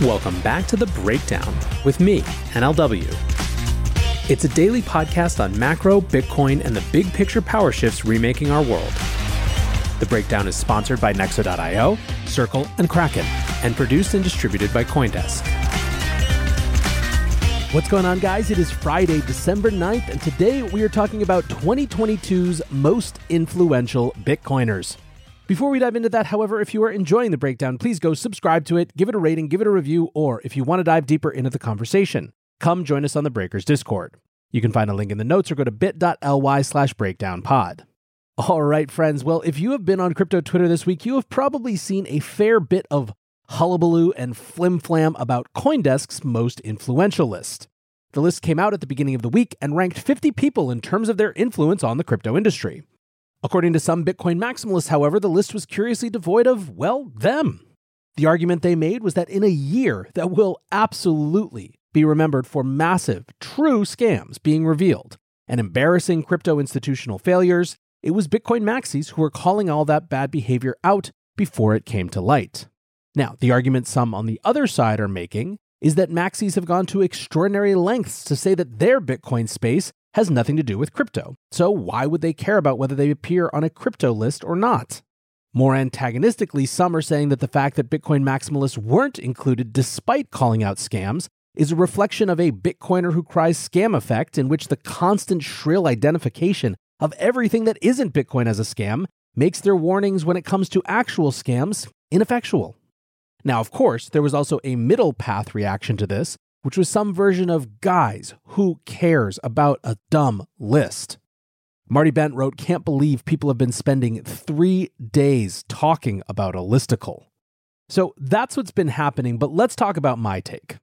Welcome back to The Breakdown with me, NLW. It's a daily podcast on macro, Bitcoin, and the big picture power shifts remaking our world. The Breakdown is sponsored by Nexo.io, Circle, and Kraken, and produced and distributed by Coindesk. What's going on, guys? It is Friday, December 9th, and today we are talking about 2022's most influential Bitcoiners. Before we dive into that, however, if you are enjoying the breakdown, please go subscribe to it, give it a rating, give it a review, or if you want to dive deeper into the conversation, come join us on the Breakers Discord. You can find a link in the notes or go to bit.ly slash breakdownpod. All right, friends. Well, if you have been on crypto Twitter this week, you have probably seen a fair bit of hullabaloo and flimflam about Coindesk's most influential list. The list came out at the beginning of the week and ranked 50 people in terms of their influence on the crypto industry. According to some Bitcoin maximalists, however, the list was curiously devoid of, well, them. The argument they made was that in a year that will absolutely be remembered for massive, true scams being revealed and embarrassing crypto institutional failures, it was Bitcoin maxis who were calling all that bad behavior out before it came to light. Now, the argument some on the other side are making is that maxis have gone to extraordinary lengths to say that their Bitcoin space has nothing to do with crypto. So why would they care about whether they appear on a crypto list or not? More antagonistically, some are saying that the fact that Bitcoin maximalists weren't included despite calling out scams is a reflection of a Bitcoiner who cries scam effect, in which the constant shrill identification of everything that isn't Bitcoin as a scam makes their warnings when it comes to actual scams ineffectual. Now, of course, there was also a middle path reaction to this, which was some version of guys, who cares about a dumb list? Marty Bent wrote, Can't believe people have been spending three days talking about a listicle. So that's what's been happening, but let's talk about my take.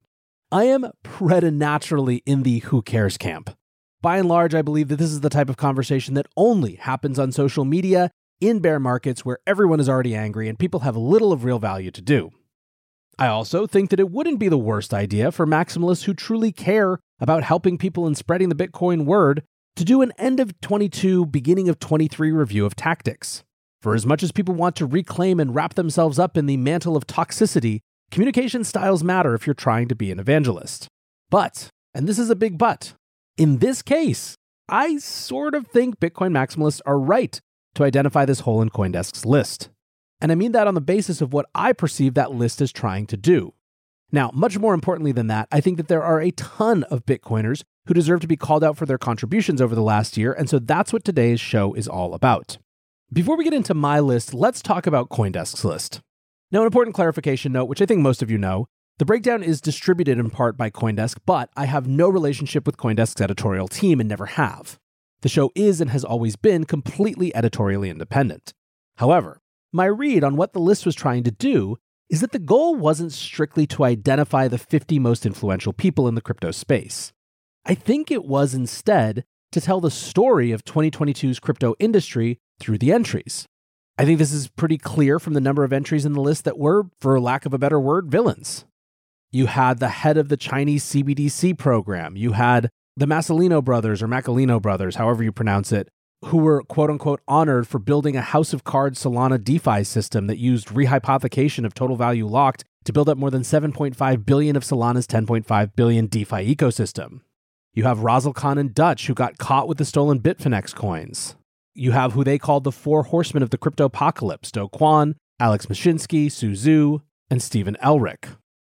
I am preternaturally in the who cares camp. By and large, I believe that this is the type of conversation that only happens on social media in bear markets where everyone is already angry and people have little of real value to do. I also think that it wouldn't be the worst idea for maximalists who truly care about helping people and spreading the Bitcoin word to do an end of 22, beginning of 23 review of tactics. For as much as people want to reclaim and wrap themselves up in the mantle of toxicity, communication styles matter if you're trying to be an evangelist. But, and this is a big but, in this case, I sort of think Bitcoin maximalists are right to identify this hole in Coindesk's list. And I mean that on the basis of what I perceive that list is trying to do. Now, much more importantly than that, I think that there are a ton of Bitcoiners who deserve to be called out for their contributions over the last year, and so that's what today's show is all about. Before we get into my list, let's talk about Coindesk's list. Now, an important clarification note, which I think most of you know the breakdown is distributed in part by Coindesk, but I have no relationship with Coindesk's editorial team and never have. The show is and has always been completely editorially independent. However, my read on what the list was trying to do is that the goal wasn't strictly to identify the 50 most influential people in the crypto space. I think it was instead to tell the story of 2022's crypto industry through the entries. I think this is pretty clear from the number of entries in the list that were, for lack of a better word, villains. You had the head of the Chinese CBDC program. You had the Masolino brothers or Macalino brothers, however you pronounce it, who were quote unquote honored for building a House of Cards Solana DeFi system that used rehypothecation of total value locked to build up more than 7.5 billion of Solana's 10.5 billion DeFi ecosystem. You have Razzlekhan and Dutch, who got caught with the stolen Bitfinex coins. You have who they called the four horsemen of the crypto apocalypse Do Kwon, Alex Mashinsky, Su Zhu, and Stephen Ehrlich.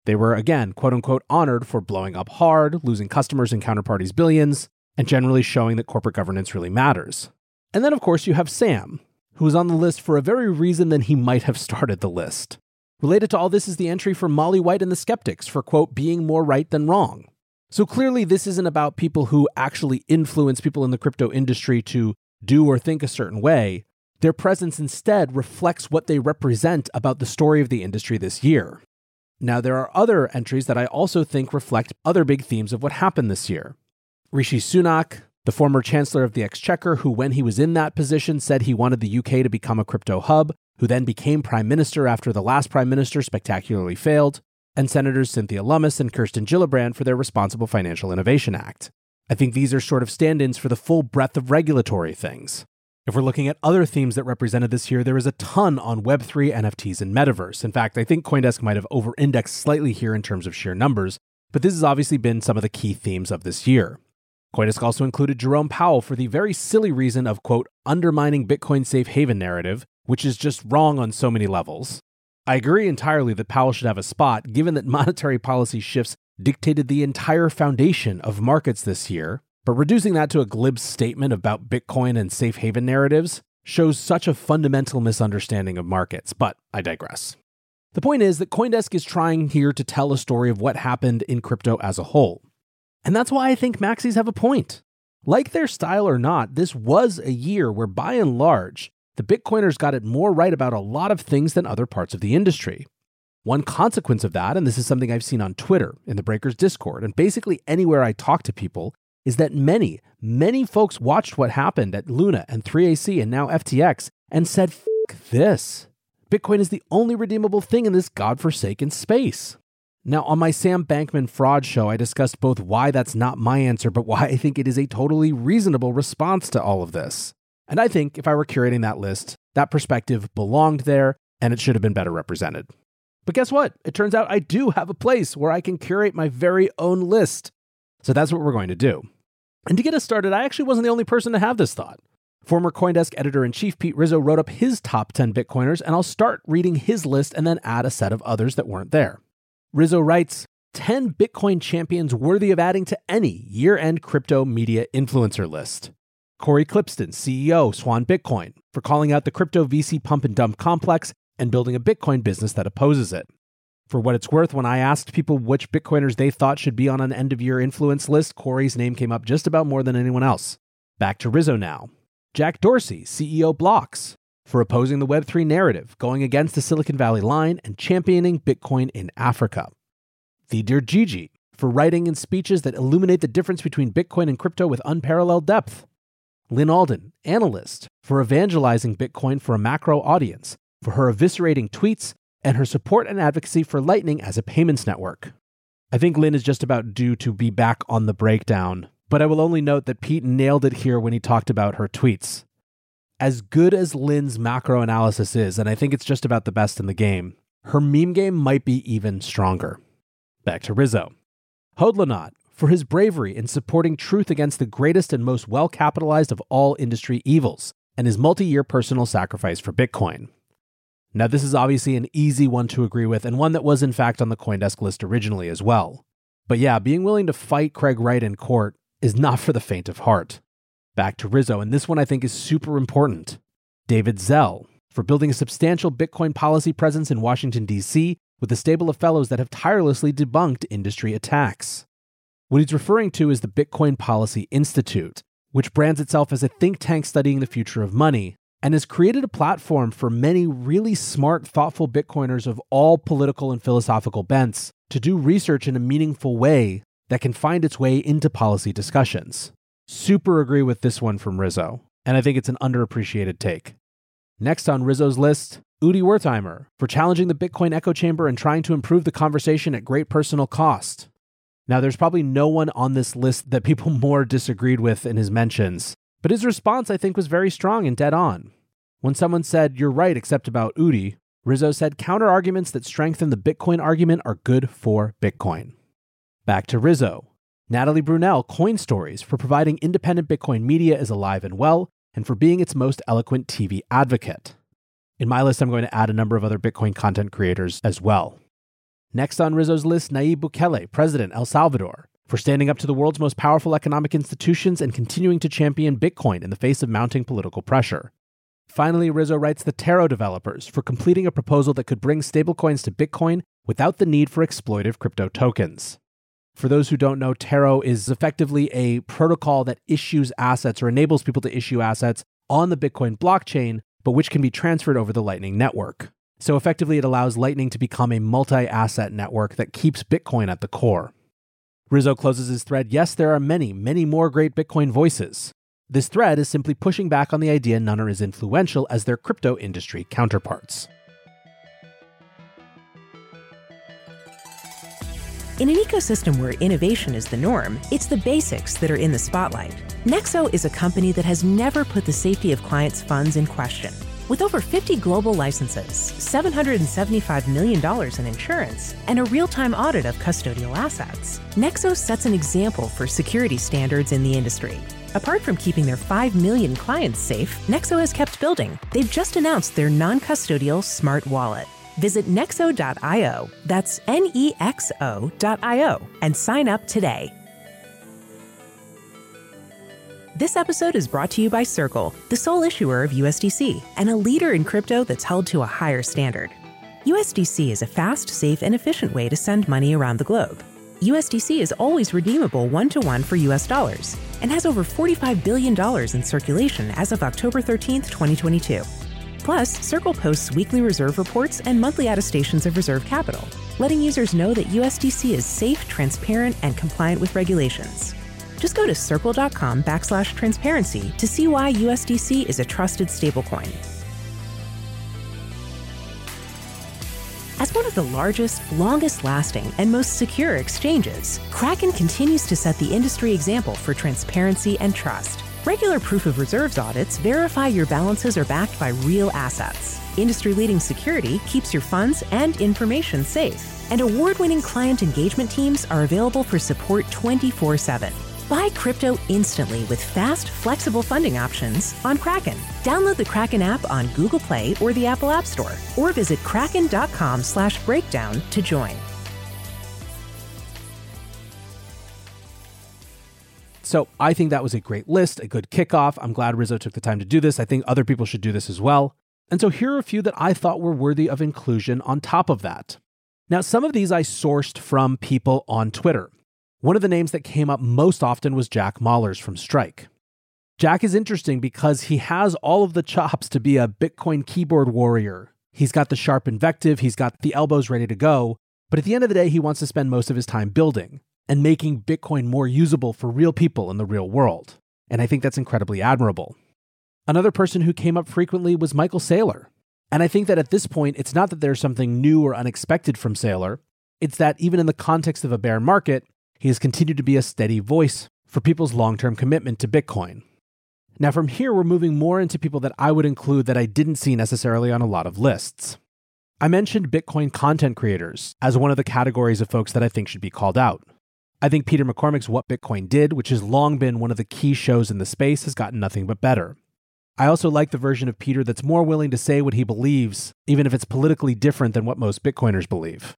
They were, again, quote unquote, honored for blowing up hard, losing customers and counterparties' billions, and generally showing that corporate governance really matters. And then, of course, you have Sam, who is on the list for a very reason than he might have started the list. Related to all this is the entry for Molly White and the Skeptics for, quote, being more right than wrong. So clearly, this isn't about people who actually influence people in the crypto industry to do or think a certain way. Their presence instead reflects what they represent about the story of the industry this year. Now, there are other entries that I also think reflect other big themes of what happened this year. Rishi Sunak, the former Chancellor of the Exchequer, who, when he was in that position, said he wanted the UK to become a crypto hub, who then became Prime Minister after the last Prime Minister spectacularly failed, and Senators Cynthia Lummis and Kirsten Gillibrand for their Responsible Financial Innovation Act. I think these are sort of stand ins for the full breadth of regulatory things. If we're looking at other themes that represented this year, there is a ton on Web3, NFTs, and metaverse. In fact, I think Coindesk might have over indexed slightly here in terms of sheer numbers, but this has obviously been some of the key themes of this year. Coindesk also included Jerome Powell for the very silly reason of, quote, undermining Bitcoin safe haven narrative, which is just wrong on so many levels. I agree entirely that Powell should have a spot, given that monetary policy shifts dictated the entire foundation of markets this year, but reducing that to a glib statement about Bitcoin and safe haven narratives shows such a fundamental misunderstanding of markets, but I digress. The point is that Coindesk is trying here to tell a story of what happened in crypto as a whole. And that's why I think maxis have a point. Like their style or not, this was a year where by and large, the Bitcoiners got it more right about a lot of things than other parts of the industry. One consequence of that, and this is something I've seen on Twitter, in the Breakers Discord, and basically anywhere I talk to people, is that many, many folks watched what happened at Luna and 3AC and now FTX and said, this. Bitcoin is the only redeemable thing in this godforsaken space. Now, on my Sam Bankman fraud show, I discussed both why that's not my answer, but why I think it is a totally reasonable response to all of this. And I think if I were curating that list, that perspective belonged there and it should have been better represented. But guess what? It turns out I do have a place where I can curate my very own list. So that's what we're going to do. And to get us started, I actually wasn't the only person to have this thought. Former Coindesk editor in chief Pete Rizzo wrote up his top 10 Bitcoiners, and I'll start reading his list and then add a set of others that weren't there. Rizzo writes 10 Bitcoin champions worthy of adding to any year end crypto media influencer list. Cory Klippsten, CEO, Swan Bitcoin, for calling out the crypto VC pump and dump complex and building a Bitcoin business that opposes it. For what it's worth, when I asked people which Bitcoiners they thought should be on an end of year influence list, Cory's name came up just about more than anyone else. Back to Rizzo now. Jack Dorsey, CEO Blocks, for opposing the Web3 narrative, going against the Silicon Valley line, and championing Bitcoin in Africa. Dergigi, for writing in speeches that illuminate the difference between Bitcoin and crypto with unparalleled depth. Lyn Alden, analyst, for evangelizing Bitcoin for a macro audience, for her eviscerating tweets, and her support and advocacy for Lightning as a payments network. I think Lyn is just about due to be back on the breakdown, but I will only note that Pete nailed it here when he talked about her tweets as good as Lyn's macro analysis is, and I think it's just about the best in the game, her meme game might be even stronger. Back to Rizzo. Hodlonaut, for his bravery in supporting truth against the greatest and most well capitalized of all industry evils, and his multi year personal sacrifice for Bitcoin. Now, this is obviously an easy one to agree with, and one that was in fact on the Coindesk list originally as well. But yeah, being willing to fight Craig Wright in court is not for the faint of heart. Back to Rizzo, and this one I think is super important. David Zell, for building a substantial Bitcoin policy presence in Washington, D.C., with a stable of fellows that have tirelessly debunked industry attacks. What he's referring to is the Bitcoin Policy Institute, which brands itself as a think tank studying the future of money and has created a platform for many really smart, thoughtful Bitcoiners of all political and philosophical bents to do research in a meaningful way that can find its way into policy discussions. Super agree with this one from Rizzo, and I think it's an underappreciated take. Next on Rizzo's list, Udi Wertheimer for challenging the Bitcoin echo chamber and trying to improve the conversation at great personal cost. Now, there's probably no one on this list that people more disagreed with in his mentions, but his response, I think, was very strong and dead on. When someone said, You're right, except about Udi, Rizzo said counter arguments that strengthen the Bitcoin argument are good for Bitcoin. Back to Rizzo. Natalie Brunell, Coin Stories, for providing independent Bitcoin media is alive and well, and for being its most eloquent TV advocate. In my list, I'm going to add a number of other Bitcoin content creators as well. Next on Rizzo's list, Nayib Bukele, President El Salvador, for standing up to the world's most powerful economic institutions and continuing to champion Bitcoin in the face of mounting political pressure. Finally, Rizzo writes the Taro developers for completing a proposal that could bring stablecoins to Bitcoin without the need for exploitive crypto tokens. For those who don't know, Taro is effectively a protocol that issues assets or enables people to issue assets on the Bitcoin blockchain, but which can be transferred over the Lightning Network. So effectively, it allows Lightning to become a multi asset network that keeps Bitcoin at the core. Rizzo closes his thread Yes, there are many, many more great Bitcoin voices. This thread is simply pushing back on the idea none are as influential as their crypto industry counterparts. In an ecosystem where innovation is the norm, it's the basics that are in the spotlight. Nexo is a company that has never put the safety of clients' funds in question. With over 50 global licenses, $775 million in insurance, and a real time audit of custodial assets, Nexo sets an example for security standards in the industry. Apart from keeping their 5 million clients safe, Nexo has kept building. They've just announced their non custodial smart wallet. Visit nexo.io, that's N E X O.io, and sign up today. This episode is brought to you by Circle, the sole issuer of USDC and a leader in crypto that's held to a higher standard. USDC is a fast, safe, and efficient way to send money around the globe. USDC is always redeemable one to one for US dollars and has over $45 billion in circulation as of October 13, 2022. Plus, Circle posts weekly reserve reports and monthly attestations of reserve capital, letting users know that USDC is safe, transparent, and compliant with regulations. Just go to circle.com backslash transparency to see why USDC is a trusted stablecoin. As one of the largest, longest lasting, and most secure exchanges, Kraken continues to set the industry example for transparency and trust. Regular proof of reserves audits verify your balances are backed by real assets. Industry leading security keeps your funds and information safe. And award winning client engagement teams are available for support 24 7. Buy crypto instantly with fast, flexible funding options on Kraken. Download the Kraken app on Google Play or the Apple App Store, or visit kraken.com slash breakdown to join. So I think that was a great list, a good kickoff. I'm glad Rizzo took the time to do this. I think other people should do this as well. And so here are a few that I thought were worthy of inclusion on top of that. Now, some of these I sourced from people on Twitter. One of the names that came up most often was Jack Mallers from Strike. Jack is interesting because he has all of the chops to be a Bitcoin keyboard warrior. He's got the sharp invective, he's got the elbows ready to go, but at the end of the day, he wants to spend most of his time building and making Bitcoin more usable for real people in the real world. And I think that's incredibly admirable. Another person who came up frequently was Michael Saylor. And I think that at this point, it's not that there's something new or unexpected from Saylor, it's that even in the context of a bear market, he has continued to be a steady voice for people's long term commitment to Bitcoin. Now, from here, we're moving more into people that I would include that I didn't see necessarily on a lot of lists. I mentioned Bitcoin content creators as one of the categories of folks that I think should be called out. I think Peter McCormick's What Bitcoin Did, which has long been one of the key shows in the space, has gotten nothing but better. I also like the version of Peter that's more willing to say what he believes, even if it's politically different than what most Bitcoiners believe.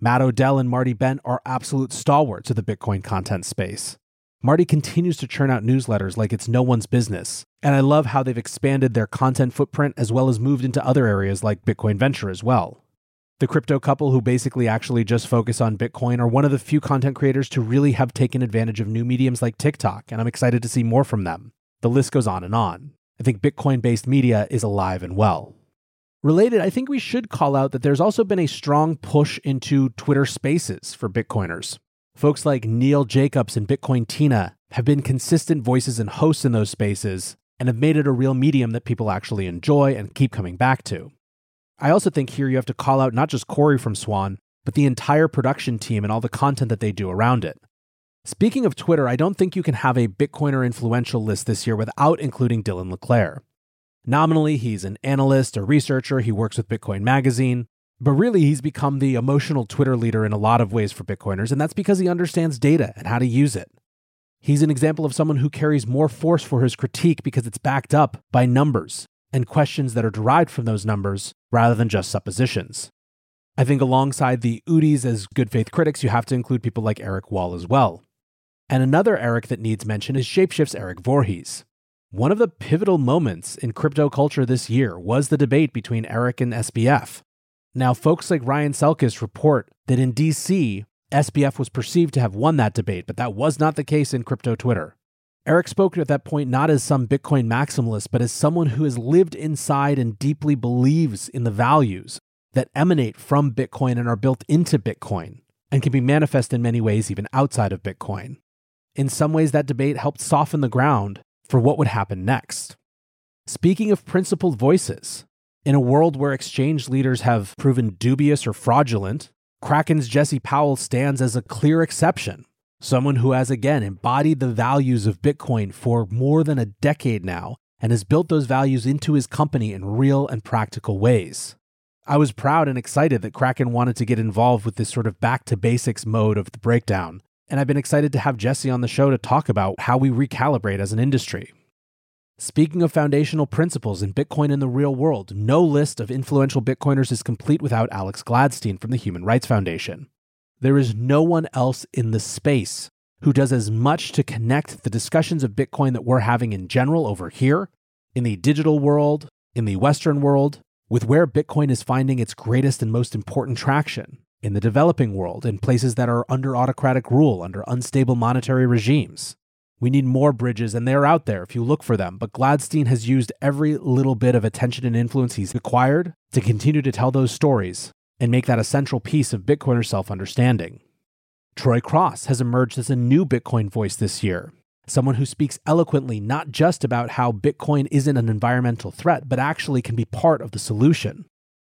Matt Odell and Marty Bent are absolute stalwarts of the Bitcoin content space. Marty continues to churn out newsletters like it's no one's business, and I love how they've expanded their content footprint as well as moved into other areas like Bitcoin Venture as well. The crypto couple, who basically actually just focus on Bitcoin, are one of the few content creators to really have taken advantage of new mediums like TikTok, and I'm excited to see more from them. The list goes on and on. I think Bitcoin based media is alive and well. Related, I think we should call out that there's also been a strong push into Twitter spaces for Bitcoiners. Folks like Neil Jacobs and Bitcoin Tina have been consistent voices and hosts in those spaces and have made it a real medium that people actually enjoy and keep coming back to. I also think here you have to call out not just Cory from Swan, but the entire production team and all the content that they do around it. Speaking of Twitter, I don't think you can have a Bitcoiner influential list this year without including Dylan LeClaire. Nominally, he's an analyst, a researcher, he works with Bitcoin Magazine, but really he's become the emotional Twitter leader in a lot of ways for Bitcoiners, and that's because he understands data and how to use it. He's an example of someone who carries more force for his critique because it's backed up by numbers and questions that are derived from those numbers rather than just suppositions. I think alongside the Udis as good faith critics, you have to include people like Eric Wall as well. And another Eric that needs mention is Shapeshift's Eric Voorhees. One of the pivotal moments in crypto culture this year was the debate between Eric and SBF. Now, folks like Ryan Selkis report that in DC, SBF was perceived to have won that debate, but that was not the case in crypto Twitter. Eric spoke at that point not as some Bitcoin maximalist, but as someone who has lived inside and deeply believes in the values that emanate from Bitcoin and are built into Bitcoin and can be manifest in many ways even outside of Bitcoin. In some ways, that debate helped soften the ground for what would happen next. Speaking of principled voices, in a world where exchange leaders have proven dubious or fraudulent, Kraken's Jesse Powell stands as a clear exception. Someone who has again embodied the values of Bitcoin for more than a decade now and has built those values into his company in real and practical ways. I was proud and excited that Kraken wanted to get involved with this sort of back to basics mode of the breakdown, and I've been excited to have Jesse on the show to talk about how we recalibrate as an industry. Speaking of foundational principles in Bitcoin in the real world, no list of influential Bitcoiners is complete without Alex Gladstein from the Human Rights Foundation. There is no one else in the space who does as much to connect the discussions of Bitcoin that we're having in general over here, in the digital world, in the Western world, with where Bitcoin is finding its greatest and most important traction in the developing world, in places that are under autocratic rule, under unstable monetary regimes. We need more bridges, and they're out there if you look for them. But Gladstein has used every little bit of attention and influence he's acquired to continue to tell those stories and make that a central piece of Bitcoiner self understanding. Troy Cross has emerged as a new Bitcoin voice this year, someone who speaks eloquently not just about how Bitcoin isn't an environmental threat, but actually can be part of the solution.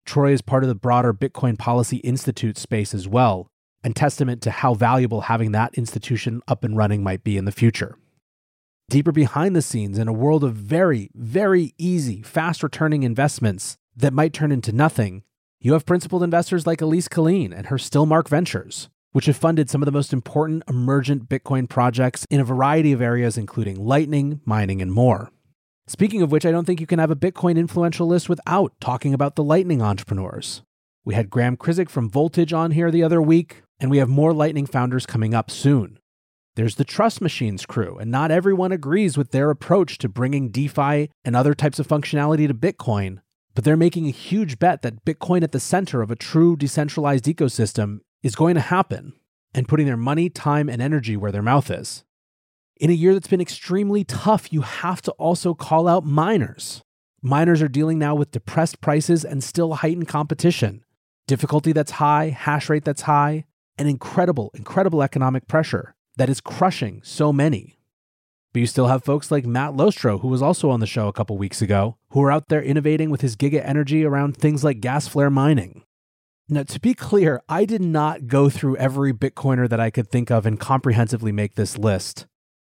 Troy is part of the broader Bitcoin Policy Institute space as well, and testament to how valuable having that institution up and running might be in the future. Deeper behind the scenes, in a world of very, very easy, fast returning investments that might turn into nothing, you have principled investors like Alyse Killeen and her Stillmark Ventures, which have funded some of the most important emergent Bitcoin projects in a variety of areas, including Lightning, mining, and more. Speaking of which, I don't think you can have a Bitcoin influential list without talking about the Lightning entrepreneurs. We had Graham Krizek from Voltage on here the other week, and we have more Lightning founders coming up soon. There's the Trust Machines crew, and not everyone agrees with their approach to bringing DeFi and other types of functionality to Bitcoin, but they're making a huge bet that Bitcoin at the center of a true decentralized ecosystem is going to happen, and putting their money, time, and energy where their mouth is. In a year that's been extremely tough, you have to also call out miners. Miners are dealing now with depressed prices and still heightened competition, difficulty that's high, hash rate that's high, and incredible, incredible economic pressure that is crushing so many. But you still have folks like Matt Lohstroh, who was also on the show a couple weeks ago, who are out there innovating with his Giga energy around things like gas flare mining. Now, to be clear, I did not go through every Bitcoiner that I could think of and comprehensively make this list.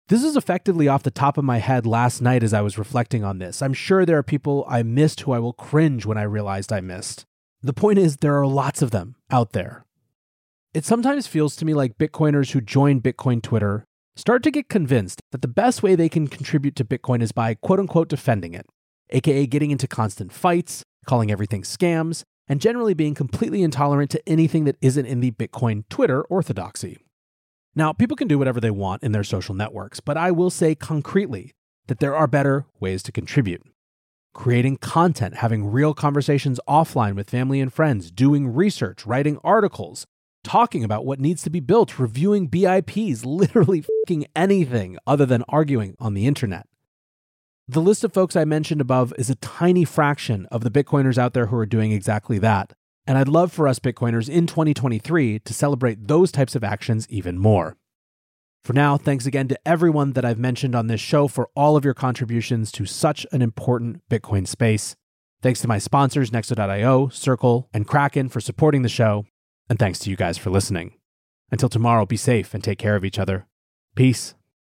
This is effectively off the top of my head last night as I was reflecting on this. I'm sure there are people I missed who I will cringe when I realized I missed. The point is, there are lots of them out there. It sometimes feels to me like Bitcoiners who join Bitcoin Twitter start to get convinced that the best way they can contribute to Bitcoin is by quote unquote defending it, aka getting into constant fights, calling everything scams, and generally being completely intolerant to anything that isn't in the Bitcoin Twitter orthodoxy. Now, people can do whatever they want in their social networks, but I will say concretely that there are better ways to contribute. Creating content, having real conversations offline with family and friends, doing research, writing articles, talking about what needs to be built, reviewing BIPs, literally fucking anything other than arguing on the internet. The list of folks I mentioned above is a tiny fraction of the Bitcoiners out there who are doing exactly that. And I'd love for us Bitcoiners in 2023 to celebrate those types of actions even more. For now, thanks again to everyone that I've mentioned on this show for all of your contributions to such an important Bitcoin space. Thanks to my sponsors, Nexo.io, Circle, and Kraken for supporting the show. And thanks to you guys for listening. Until tomorrow, be safe and take care of each other. Peace.